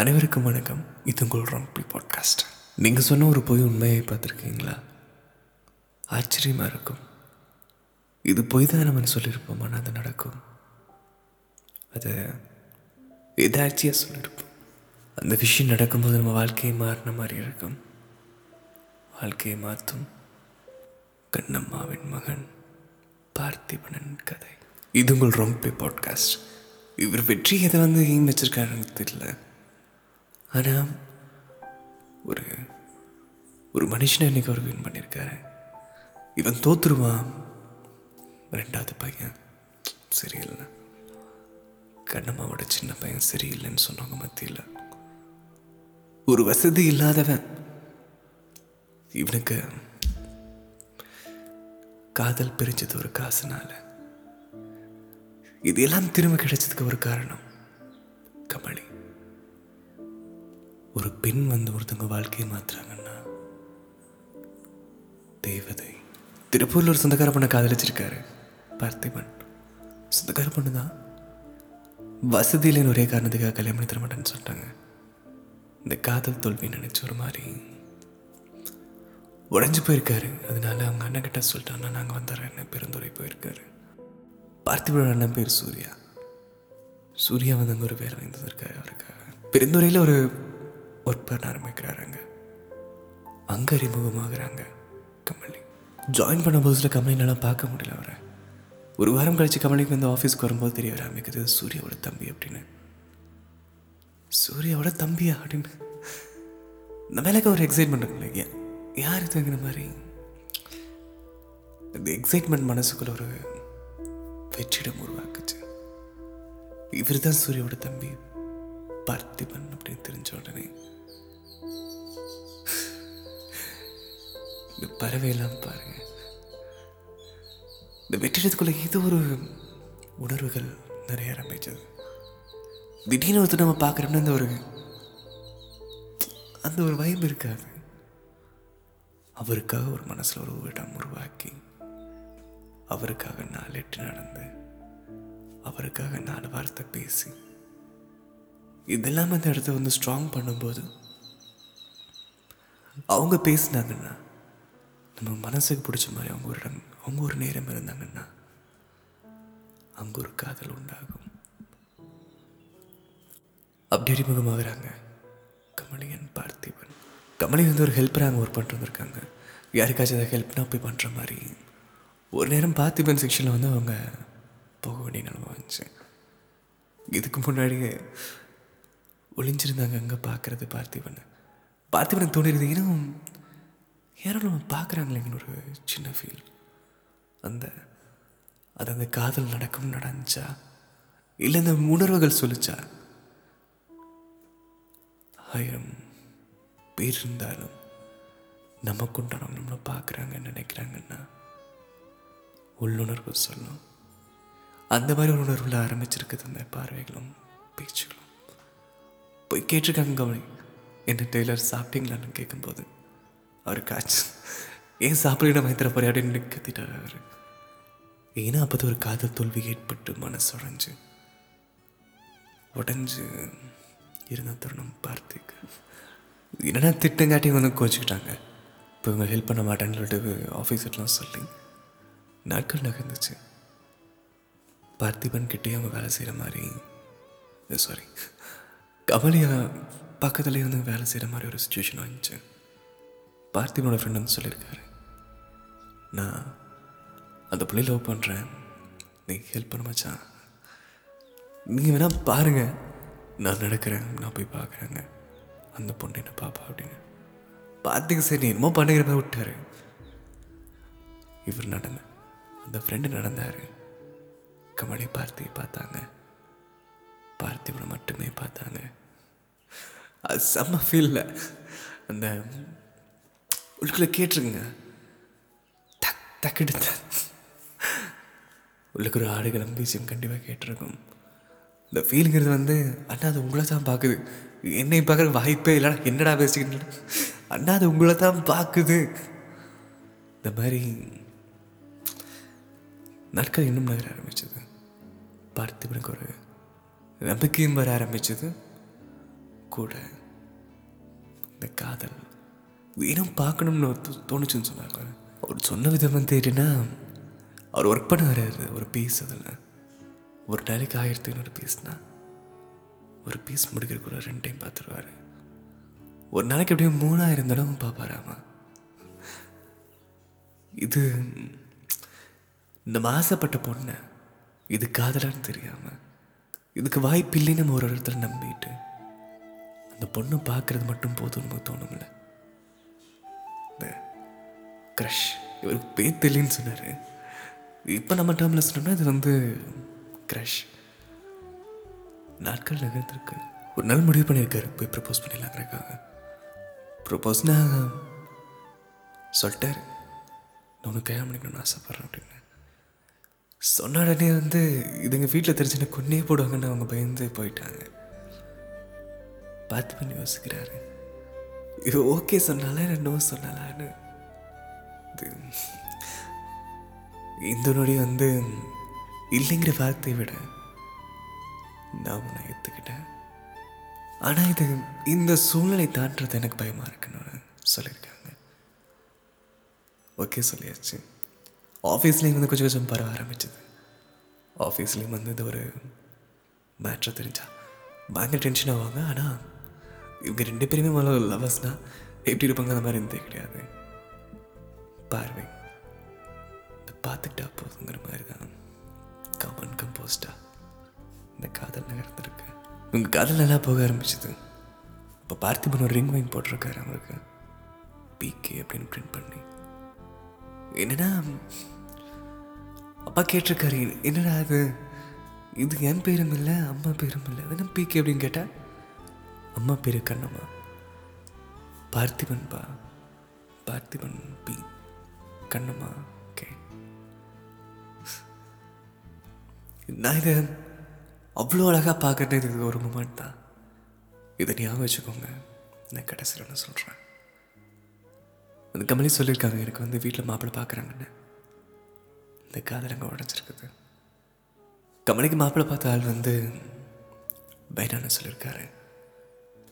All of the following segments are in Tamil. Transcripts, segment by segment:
அனைவருக்கும் வணக்கம். இது உங்கள் ரம்பி பாட்காஸ்ட் நீங்கள் சொன்ன ஒரு பொய் உண்மையை பார்த்துருக்கீங்களா? ஆச்சரியமாக இருக்கும். இது பொய் தான் நம்ம சொல்லியிருப்போம்? ஆனால் அது நடக்கும். அதை எதாச்சியாக சொல்லியிருப்போம். அந்த விஷயம் நடக்கும்போது நம்ம வாழ்க்கையை மாறின மாதிரி இருக்கும். வாழ்க்கையை மாற்றும் கண்ணம்மாவின் மகன் பார்த்திபனன் கதை. இது உங்கள் ரொம்ப பாட்காஸ்ட் இவர் வெற்றி எதை வந்து ஏன் வச்சிருக்காருன்னு தெரியல. ஆனால் ஒரு ஒரு மனுஷனை இன்னைக்கு அவர் வின் பண்ணியிருக்காரு இவன் தோத்துருவான். ரெண்டாவது பையன் சரியில்லை. கண்ணம்மாவோட சின்ன பையன் சரியில்லைன்னு சொன்னவங்க மத்தியில். ஒரு வசதி இல்லாதவன். இவனுக்கு காதல் பிரிஞ்சது ஒரு காசுனால. இது எல்லாம் திரும்ப கிடைச்சதுக்கு ஒரு காரணம். பெண் வந்து ஒருத்தவங்க வாழ்க்கையை மாற்றுறாங்கன்னா தேவதை திருப்பூரில் ஒரு சொந்தக்கார பொண்ணை காதலிச்சிருக்காரு பார்த்திபன். சொந்தக்கார பொண்ணு தான். வசதியிலேன்னு ஒரே காரணத்துக்காக கல்யாணம் பண்ணி தர மாட்டேன்னு சொல்லிட்டாங்க. இந்த காதல் தோல்வி நினச்சி ஒரு மாதிரி உடஞ்சி போயிருக்காரு. அதனால அவங்க அண்ணன் கிட்ட சொல்லிட்டான்னா நாங்கள் வந்துடுறேன்னு பெருந்துறை போயிருக்காரு. பார்த்திபனோட அண்ணன் பேர் சூர்யா. சூர்யா வந்து அங்கே ஒரு வேலை வாங்கி இருக்காரு அவருக்காக. பெருந்துறையில் ஒரு ஒர்க் பண்ண ஆரம்பிக்கிறாருங்க. அங்கே அறிமுகமாகறாங்க கமலி. ஜாயின் பண்ண புதுசில் கமலினாலாம் பார்க்க முடியல அவரை. ஒரு வாரம் கழிச்சு கமலிக்கு வந்து ஆஃபீஸ்க்கு வரும்போது தெரிய வர ஆரம்பிக்குது சூர்யாவோட தம்பி அப்படின்னு. சூர்யாவோட தம்பியா? அப்படின்னு. இந்த மேலக்க ஒரு எக்ஸைட்மெண்ட் இருக்குல்ல ஏன் யார் இதுங்கிற மாதிரி? இந்த எக்ஸைட்மெண்ட் மனசுக்குள்ள ஒரு வெற்றிடம் உருவாக்குச்சு. இவர் தான் சூர்யாவோட தம்பி. பார்த்திபன் அப்படின்னு தெரிஞ்ச உடனே இந்த பறவையெல்லாம் பாருங்க. இந்த வெற்றிடத்துக்குள்ள ஏதோ ஒரு உணர்வுகள் நிறைய ஆரம்பிச்சது. திடீர்னு ஒருத்தர் நம்ம பார்க்குறோம்னா அந்த ஒரு அந்த ஒரு வைப் இருக்காது. அவருக்காக ஒரு மனசில் ஒரு இடம் உருவாக்கி அவருக்காக நாலு எட்டு நடந்து அவருக்காக நாலு வார்த்தை பேசி இதெல்லாம் அந்த இடத்த வந்து ஸ்ட்ராங் பண்ணும்போது அவங்க பேசினாங்கன்னா நம்ம மனசுக்கு பிடிச்ச மாதிரி அவங்க ஒரு இடம் அவங்க ஒரு நேரம் இருந்தாங்கன்னா அங்கே ஒரு காதல் உண்டாகும். அப்படி அறிமுகமாகறாங்க கமலியன் பார்த்திபன். கமலி வந்து ஒரு ஹெல்ப்பராக அங்கே ஒர்க் பண்ணிட்டு வந்திருக்காங்க. யாருக்காச்சும் ஏதாவது ஹெல்ப்னா போய் பண்ணுற மாதிரி. ஒரு நேரம் பார்த்திபன் செக்ஷனில் வந்து அவங்க போக வேண்டிய நிலமை வந்துச்சு. இதுக்கு முன்னாடியே ஒளிஞ்சிருந்தாங்க அங்கே பார்க்குறது பார்த்திபன். பார்த்திபனுக்கு தோணிருது இன்னும் யாரோ நம்ம பார்க்குறாங்களேங்கன்னு ஒரு சின்ன ஃபீல் அந்த அது அந்த காதல் நடக்கும் நடந்துச்சா? இல்லை அந்த உணர்வுகள் சொல்லிச்சா? ஆயிரம் பேர் இருந்தாலும் நமக்குண்டானவங்க நம்மளை பார்க்குறாங்க நினைக்கிறாங்கன்னா உள்ளுணர்வு சொல்லும். அந்த மாதிரி ஒரு உணர்வில் ஆரம்பிச்சிருக்குது அந்த பார்வைகளும் பேச்சுகளும். போய் கேட்டிருக்காங்க கவனி என்ன டெய்லர் சாப்பிட்டீங்களான்னு கேட்கும்போது? அவர் காய்ச்சி ஏன் சாப்பிட மைத்திர போறே அப்படின்னு கத்திட்டார் அவர். ஏன்னா அப்போது ஒரு காதல் தோல்வி ஏற்பட்டு மனசு உடஞ்சு உடஞ்சு இருந்த தருணம் பார்த்துக்கு. என்னடா திட்டங்காட்டி வந்து கோச்சிக்கிட்டாங்க? இப்போ இவங்க ஹெல்ப் பண்ண மாட்டேன்னு சொல்லிட்டு ஆஃபீஸர்லாம் சொல்லி நாட்கள் நகர்ந்துச்சு. பார்த்திபன் கிட்டே அவங்க வேலை செய்கிற மாதிரி சாரி கமலியா பக்கத்துலேயே இருந்து வேலை செய்கிற மாதிரி ஒரு சுச்சுவேஷன் வந்துச்சு. பார்த்திபனோட ஃப்ரெண்ட் வந்து சொல்லியிருக்காரு நான் அந்த பிள்ளை லவ் பண்ணுறேன் நீ ஹெல்ப் பண்ண மச்சான். நீங்கள் வேணால் பாருங்கள் நான் நடக்கிறேன். நான் போய் பார்க்குறேங்க அந்த பொண்ணு என்ன பாப்பா? அப்படின்னு. பார்த்துக்க சரி நீ என்னமோ பண்ணுகிற மாதிரி விட்டாரு. இவர் நடந்த அந்த ஃப்ரெண்டு நடந்தார். கமலி பார்த்தி பார்த்தாங்க. பார்த்திபனை மட்டுமே பார்த்தாங்க. அது செம்ம ஃபீலில் அந்த உள்ளுக்குள்ளே கேட்டிருக்குங்க. தக் டக்குடு உள்ளுக்கு ஒரு ஆடுகளம் பீசியம் கண்டிப்பாக கேட்டிருக்கும். இந்த ஃபீலுங்கிறது வந்து அண்ணா அது உங்களை தான் பார்க்குது என்னை பார்க்குற வாய்ப்பே இல்லைடா என்னடா பேசிக்கிட்டு அண்ணா அது உங்களை தான் பார்க்குது இந்த மாதிரி நாட்கள் இன்னும் நகர ஆரம்பிச்சது. பார்த்திபனுக்கு ஒரு நம்பிக்கையும் வர ஆரம்பிச்சது. கூட இந்த காதல் வீணும் பார்க்கணும்னு ஒரு தோணுச்சுன்னு சொன்னாங்க அவர் சொன்ன விதம் வந்து எப்படின்னா அவர் ஒர்க் பண்ண வர்றாரு ஒரு பீஸ் அதில் ஒரு நாளைக்கு ஆயிரத்தி ஐநூறு பீஸ்னா ஒரு பீஸ் முடிக்கிறக்குள்ள ரெண்டு டைம் பார்த்துருவாரு. ஒரு நாளைக்கு எப்படியும் மூணாயிரம் தடவை பார்ப்பாராமா? இது நம்ம ஆசைப்பட்ட பொண்ணு இது காதலான்னு தெரியாமல் இதுக்கு வாய்ப்பு இல்லைன்னு நம்ம ஒரு இடத்துல நம்பிட்டு இந்த பொண்ணு பார்க்கறது மட்டும் போதும் நமக்கு தோணும்ல? இந்த க்ரஷ் இவருக்கு பேர் தெரியலன்னு சொன்னார். இப்போ நம்ம டேர்மில் சொன்னோம்னா இது வந்து க்ரஷ் நாட்கள் நகர்ந்துருக்கு. ஒரு நாள் முடிவு பண்ணியிருக்காரு. போய் ப்ரப்போஸ் பண்ணிடலாங்கிறக்காக ப்ரப்போஸ்னா சொல்லிட்டார். நான் உனக்கு கல்யாணம் பண்ணிக்கணும்னு ஆசைப்பட்றேன் அப்படின்னு. சொன்ன உடனே வந்து இது எங்கள் வீட்டில் தெரிஞ்சுன்னா கொன்னே போடுவாங்கன்னு அவங்க பயந்து போயிட்டாங்க. பார்த்து பண்ணி யோசிக்கிறாரு. இது ஓகே சொன்னாலே நோ சொன்னாலான்னு. இது இந்த நொடி வந்து இல்லைங்கிற வார்த்தையை விட நான் உன்னை ஏற்றுக்கிட்டேன் ஆனால் இது இந்த சூழ்நிலை தாண்டது எனக்கு பயமாக இருக்குன்னு சொல்லியிருக்காங்க. ஓகே சொல்லியாச்சு. ஆஃபீஸ்லேயும் வந்து கொஞ்சம் கொஞ்சம் பரவ ஆரம்பிச்சது. ஆஃபீஸ்லேயும் வந்து இது ஒரு மேட்ரு தெரிஞ்சா. பயங்கர டென்ஷன் ஆவாங்க. ஆனால் இவங்க ரெண்டு பேருமே முதல்ல லவர்ஸ்னால் எப்படி இருப்பாங்க அந்த மாதிரி இருந்தே கிடையாது. பார்வை இந்த பார்த்துக்கிட்டா போதுங்கிற மாதிரி தான். காமன் கம்போஸ்டா இந்த காதல் நகர்ந்துருக்கு இவங்க காதல் நல்லா போக ஆரம்பிச்சது. இப்போ பார்த்திபன் ஒரு ரிங் வாங்கி போட்டிருக்காரு அவருக்கு. பிகே அப்படின்னு பிரிண்ட் பண்ணி. என்னடா அப்பா கேட்டிருக்காரு என்னடா அது இது என் பேரும் இல்லை அம்மா பேரும் இல்லை. அது என்ன பிகே அப்படின்னு கேட்டால் அம்மா பேரு கண்ணம்மா. பார்த்திபன் பா. பார்த்திபன் பி. கண்ணம்மா ஓகே நான் இதை அவ்வளோ அழகாக பார்க்குறது இது ஒரு மூமெண்ட் தான். இதை ஞாபகம் வச்சுக்கோங்க. நான் கடைசியில் நான் சொல்கிறேன் அந்த கமலி சொல்லியிருக்காங்க எனக்கு வந்து வீட்டில் மாப்பிள்ளை பார்க்குறாங்கன்னு. இந்த காதல் அங்கே உடஞ்சிருக்குது. கமலிக்கு மாப்பிள்ளை பார்த்த ஆள் வந்து பைனான்னு சொல்லியிருக்காரு.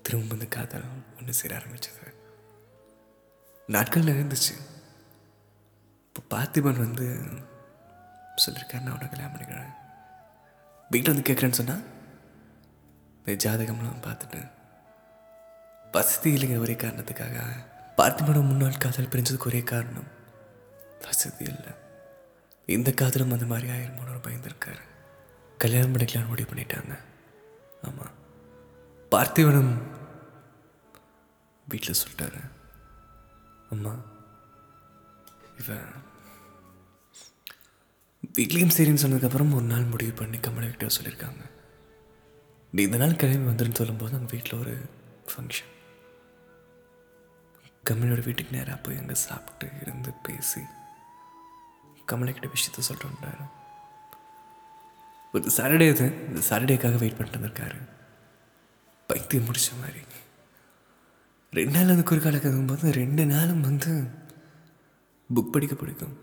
திரும்ப இந்த காதல் ஒன்று சேர ஆரம்பிச்சது. நாட்கள் நகர்ந்துச்சு. இப்போ பார்த்திபன் வந்து சொல்லியிருக்காரு நான் உனக்கு கல்யாணம் பண்ணிக்கிறேன். வீட்டில் வந்து கேட்குறேன்னு சொன்னால் இந்த ஜாதகம்லாம் பார்த்துட்டு வசதி இல்லைங்கிற ஒரே காரணத்துக்காக பார்த்திபனோட முன்னாள் காதல் பிரிஞ்சதுக்கு ஒரே காரணம் வசதி இல்லை. இந்த காதலும் அந்த மாதிரி ஆயிருமோன்னு ஒரு பயந்துருக்காரு கல்யாணம் பண்ணிக்கலாம்னு முடிவு பண்ணிட்டாங்க. ஆமாம் பார்த்திபனும் வீட்டில் சொல்லிட்டாரு. அம்மா இவன் வீட்லேயும் சரின்னு சொன்னதுக்கப்புறம் ஒரு நாள் முடிவு பண்ணி கமலக்கிட்ட சொல்லியிருக்காங்க. நீ இந்த நாள் கிளம்பி வந்துருன்னு சொல்லும்போது அவங்க வீட்டில் ஒரு ஃபங்க்ஷன் கமலோட வீட்டுக்கு நேராக போய் அங்கே சாப்பிட்டு இருந்து பேசி கமலைக்கிட்ட விஷயத்த சொல்கிறோன்றாரு ஒரு சாட்டர்டே இது. இந்த சாட்டர்டேக்காக வெயிட் பண்ணிட்டு வந்திருக்காரு. பைத்தியம் முடிச்ச மாதிரி. ரெண்டு நாள் அந்த குறுக்கால போது ரெண்டு நாளும் வந்து புக் படிக்க பிடிக்கும்.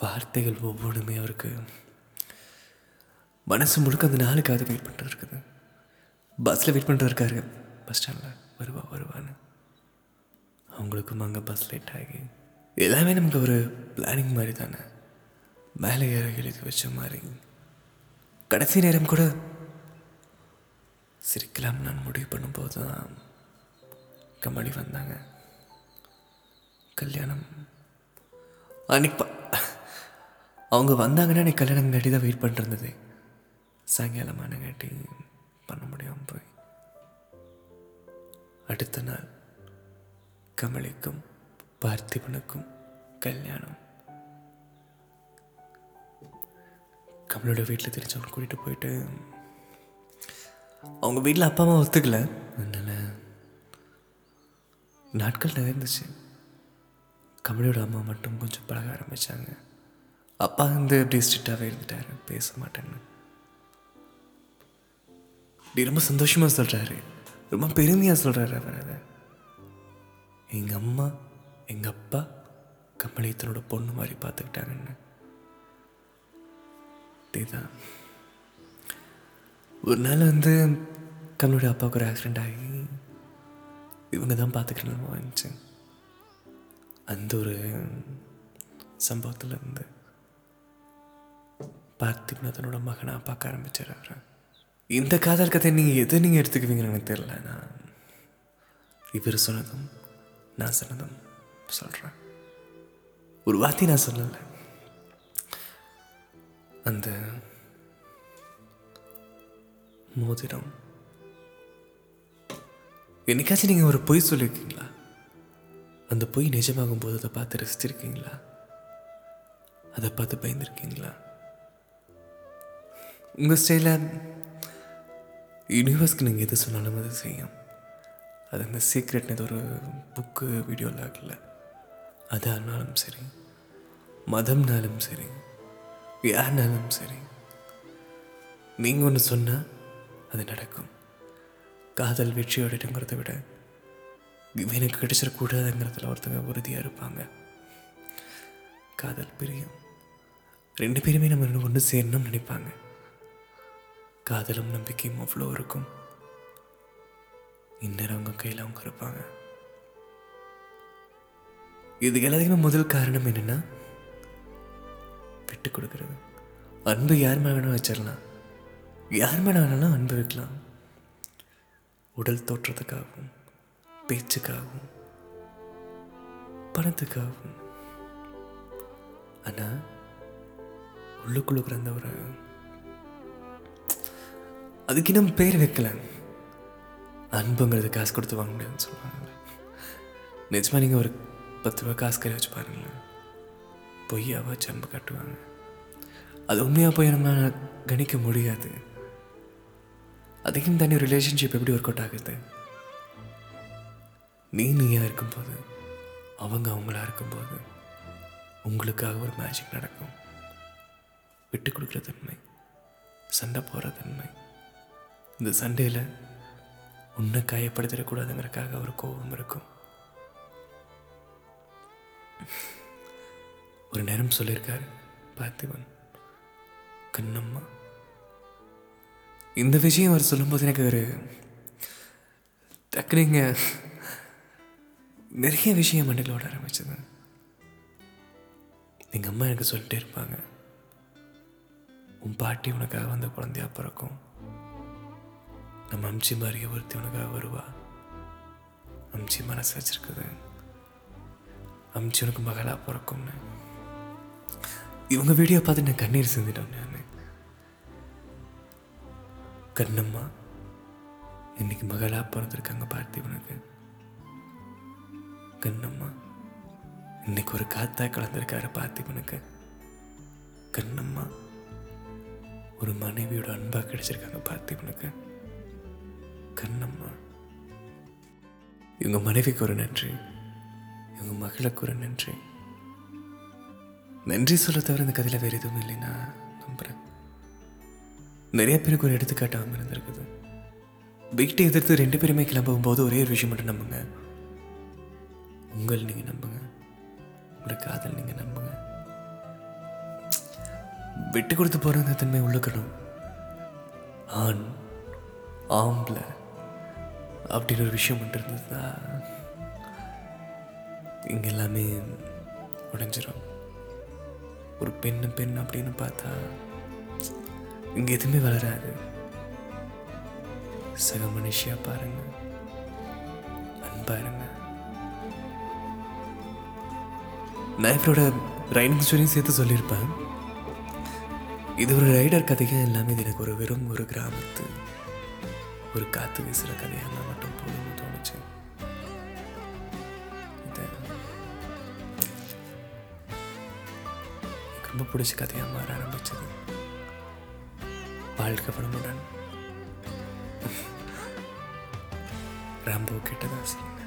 வார்த்தைகள் ஒவ்வொன்றுமே அவருக்கு மனசு முழுக்க அந்த நாளுக்காக வெயிட் பண்ணுறது இருக்குது. பஸ்ஸில் வெயிட் பண்ணுறது இருக்காரு. பஸ் ஸ்டாண்டில் வருவா வருவான்னு. அவங்களுக்கும் அங்கே பஸ் லேட் ஆகி எல்லாமே நமக்கு ஒரு பிளானிங் மாதிரி தானே. மேலே ஏற எழுதி வச்ச மாதிரி. கடைசி நேரம் கூட சிரிக்கலாம் நான் முடிவு பண்ணும்போது தான் கமலி வந்தாங்க. கல்யாணம் அன்னைக்கு அவங்க வந்தாங்கன்னா எனக்கு கல்யாணம் கட்டி தான் வெயிட் பண்ணிருந்தது. சாயங்காலமான ஆனங்காட்டி பண்ண முடியாமல் போய். அடுத்த நாள் கமலிக்கும் பார்த்திபனுக்கும் கல்யாணம். கமலோட வீட்டில் தெரிஞ்சவங்க கூட்டிகிட்டு போயிட்டு அவங்க வீட்டில் அப்பா அம்மா ஒத்துக்கல. அதனால் நாட்கள் நகர்ந்துச்சு கமலியோட அம்மா மட்டும் கொஞ்சம் பழக ஆரம்பித்தாங்க அப்பா வந்து அப்படியே ஸ்ட்ரிக்டாகவே இருந்துட்டாரு. பேச மாட்டேன்னு. இப்படி ரொம்ப சந்தோஷமாக சொல்கிறாரு ரொம்ப பெருமையாக சொல்கிறாரு அவர் அதை. எங்கள் அம்மா எங்கள் அப்பா கமலி தன்னோட பொண்ணு மாதிரி பார்த்துக்கிட்டாங்கன்னு. அதேதான் ஒரு நாள் வந்து அக்காங்களுடைய அப்பாவுக்கு ஒரு ஆக்சிடெண்ட் ஆகி இவங்க தான் பார்த்துக்கணும் வந்துச்சு அந்த ஒரு சம்பவத்தில் இருந்து பார்த்திபநாதனோட மகனாக பார்க்க ஆரம்பிச்சார் அவர். இந்த காதல் கதை நீங்கள் எதை நீங்கள் எடுத்துக்குவீங்கன்னு எனக்கு தெரியல. நான் இவர் சொன்னதும் நான் சொன்னதும் சொல்கிறேன் ஒரு வார்த்தை நான் சொல்லலை. அந்த மோதிரம் என்னைக்காச்சும் நீங்கள் ஒரு பொய் சொல்லியிருக்கீங்களா அந்த பொய் நிஜமாகும் போது அதை பார்த்து ரசிச்சிருக்கீங்களா? அதை பார்த்து பயந்துருக்கீங்களா? உங்கள் ஸ்டைலில் யூனிவர்ஸ்க்கு நீங்கள் எது சொன்னாலும் அது செய்யும். அது அந்த சீக்ரெட்னு ஏதோ ஒரு புக்கு வீடியோவில் ஆகல அதானாலும் சரி மதம்னாலும் சரி யாருனாலும் சரி நீங்கள் ஒன்று சொன்னால் அது நடக்கும். காதல் வெற்றியோடிட்டுங்கிறத விட இது எனக்கு கிடைச்சிடக்கூடாதுங்கிறதுல ஒருத்தங்க உறுதியாக இருப்பாங்க. காதல் பிரியம். ரெண்டு பேருமே நம்ம இன்னும் ஒன்று சேரணும்னு நினைப்பாங்க. காதலும் நம்பிக்கையும் அவ்வளோ இருக்கும். இன்னும் அவங்க கையில் அவங்க இருப்பாங்க. இதுக்கு எல்லாத்துக்குமே முதல் காரணம் என்னென்னா விட்டு கொடுக்குறது. அன்பு யார் மேலே வேணால் வச்சிடலாம். யார் மேலே வேணாலும் அன்பு வைக்கலாம். உடல் தோற்றத்துக்காகவும் பேச்சுக்காகவும் பணத்துக்காகவும். ஆனால் உள்ளுக்குள்ள கிடந்த ஒரு அதுக்கு இன்னும் பேர் வைக்கல. அன்புங்கிறது காசு கொடுத்து வாங்க முடியாதுன்னு சொல்லுவாங்க. நிஜமா நீங்கள் ஒரு பத்து ரூபா காசு கறி வச்சு பாருங்களேன். பொய்யாவா வச்சு கட்டுவாங்க. காட்டுவாங்க அது உண்மையாக போய் நம்ம கணிக்க முடியாது. அதையும் தனி ரிலேஷன்ஷிப் எப்படி ஒர்க் அவுட் ஆகுது? நீ நீயாக இருக்கும்போது அவங்க அவங்களா இருக்கும்போது உங்களுக்காக ஒரு மேஜிக் நடக்கும். விட்டு கொடுக்குற தன்மை சண்டை போகிற தன்மை இந்த சண்டையில் உன்னை காயப்படுத்திடக்கூடாதுங்கிறக்காக ஒரு கோபம் இருக்கும். ஒரு நேரம் சொல்லியிருக்காரு பார்த்திபன் கண்ணம்மா இந்த விஷயம் அவர் சொல்லும்போது எனக்கு ஒரு டக்குனுங்க நிறைய விஷயம் மண்டையில் ஓட ஆரம்பிச்சது. எங்கள் அம்மா எனக்கு சொல்லிட்டே இருப்பாங்க. உன் பாட்டி உனக்காக வந்த குழந்தையா பிறக்கும். நம்ம அம்ச்சி மாதிரியே ஒருத்தி உனக்காக வருவா. அம்ச்சி மனசு வச்சிருக்குது. அம்ச்சி உனக்கு மகளாக பிறக்கும்னு. இவங்க வீடியோ பார்த்து நான் கண்ணீர் சிந்திட்டேன் நான். கண்ணம்மா இன்னைக்கு மகளா பிறந்திருக்காங்க பார்த்திபனுக்கு கண்ணம்மா இன்னைக்கு ஒரு காத்தா கலந்திருக்காரு பார்த்திபனுக்கு கண்ணம்மா ஒரு மனைவியோட அன்பாக கிடைச்சிருக்காங்க பார்த்திபனுக்கு கண்ணம்மா இவங்க மனைவிக்கு ஒரு நன்றி இவங்க மகளுக்கு ஒரு நன்றி. நன்றி சொல்ல தவிர இந்த கதையில் வேறு எதுவும் இல்லைன்னா நம்புகிறேன் நிறைய பேருக்கு ஒரு எடுத்துக்காட்டாமல் இருந்திருக்குது வீட்டை எதிர்த்து ரெண்டு பேருமே கிளம்பும் போது ஒரே ஒரு விஷயம் மட்டும் நம்புங்க. உங்கள் நீங்கள் நம்புங்க. ஒரு காதல் நீங்கள் நம்புங்க. விட்டு கொடுத்து போகிற தன்மை உள்ளுக்கணும். ஆண் ஆம்பளை அப்படின்னு ஒரு விஷயம் மட்டும் இருந்ததுதா இங்கே எல்லாமே உடைஞ்சிரும். ஒரு பெண்ணு பெண் அப்படின்னு பார்த்தா இங்கே எதுவுமே வளராது. சக மனுஷியாக பாருங்க. அன்பாருங்க நான் இவரோட ரைடிங் ஸ்டோரியும் சேர்த்து சொல்லியிருப்பேன். இது ஒரு ரைடர் கதையாக எல்லாமே இது எனக்கு ஒரு வெறும் ஒரு கிராமத்து ஒரு காற்று வீசுகிற கதையாக இருந்தால் மட்டும் போதும்னு தோணுச்சு. ரொம்ப பிடிச்ச கதையாக மாற ஆரம்பிச்சது. வாழ்க படமுடன் ரேம்போ கேட்டதா சொல்லுங்க.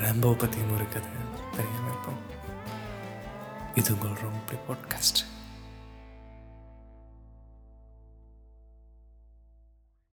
ராம்போவை பற்றியும் ஒரு கதை தெரியாமல் இருப்போம். இது உங்கள் ரொம்ப பாட்காஸ்ட்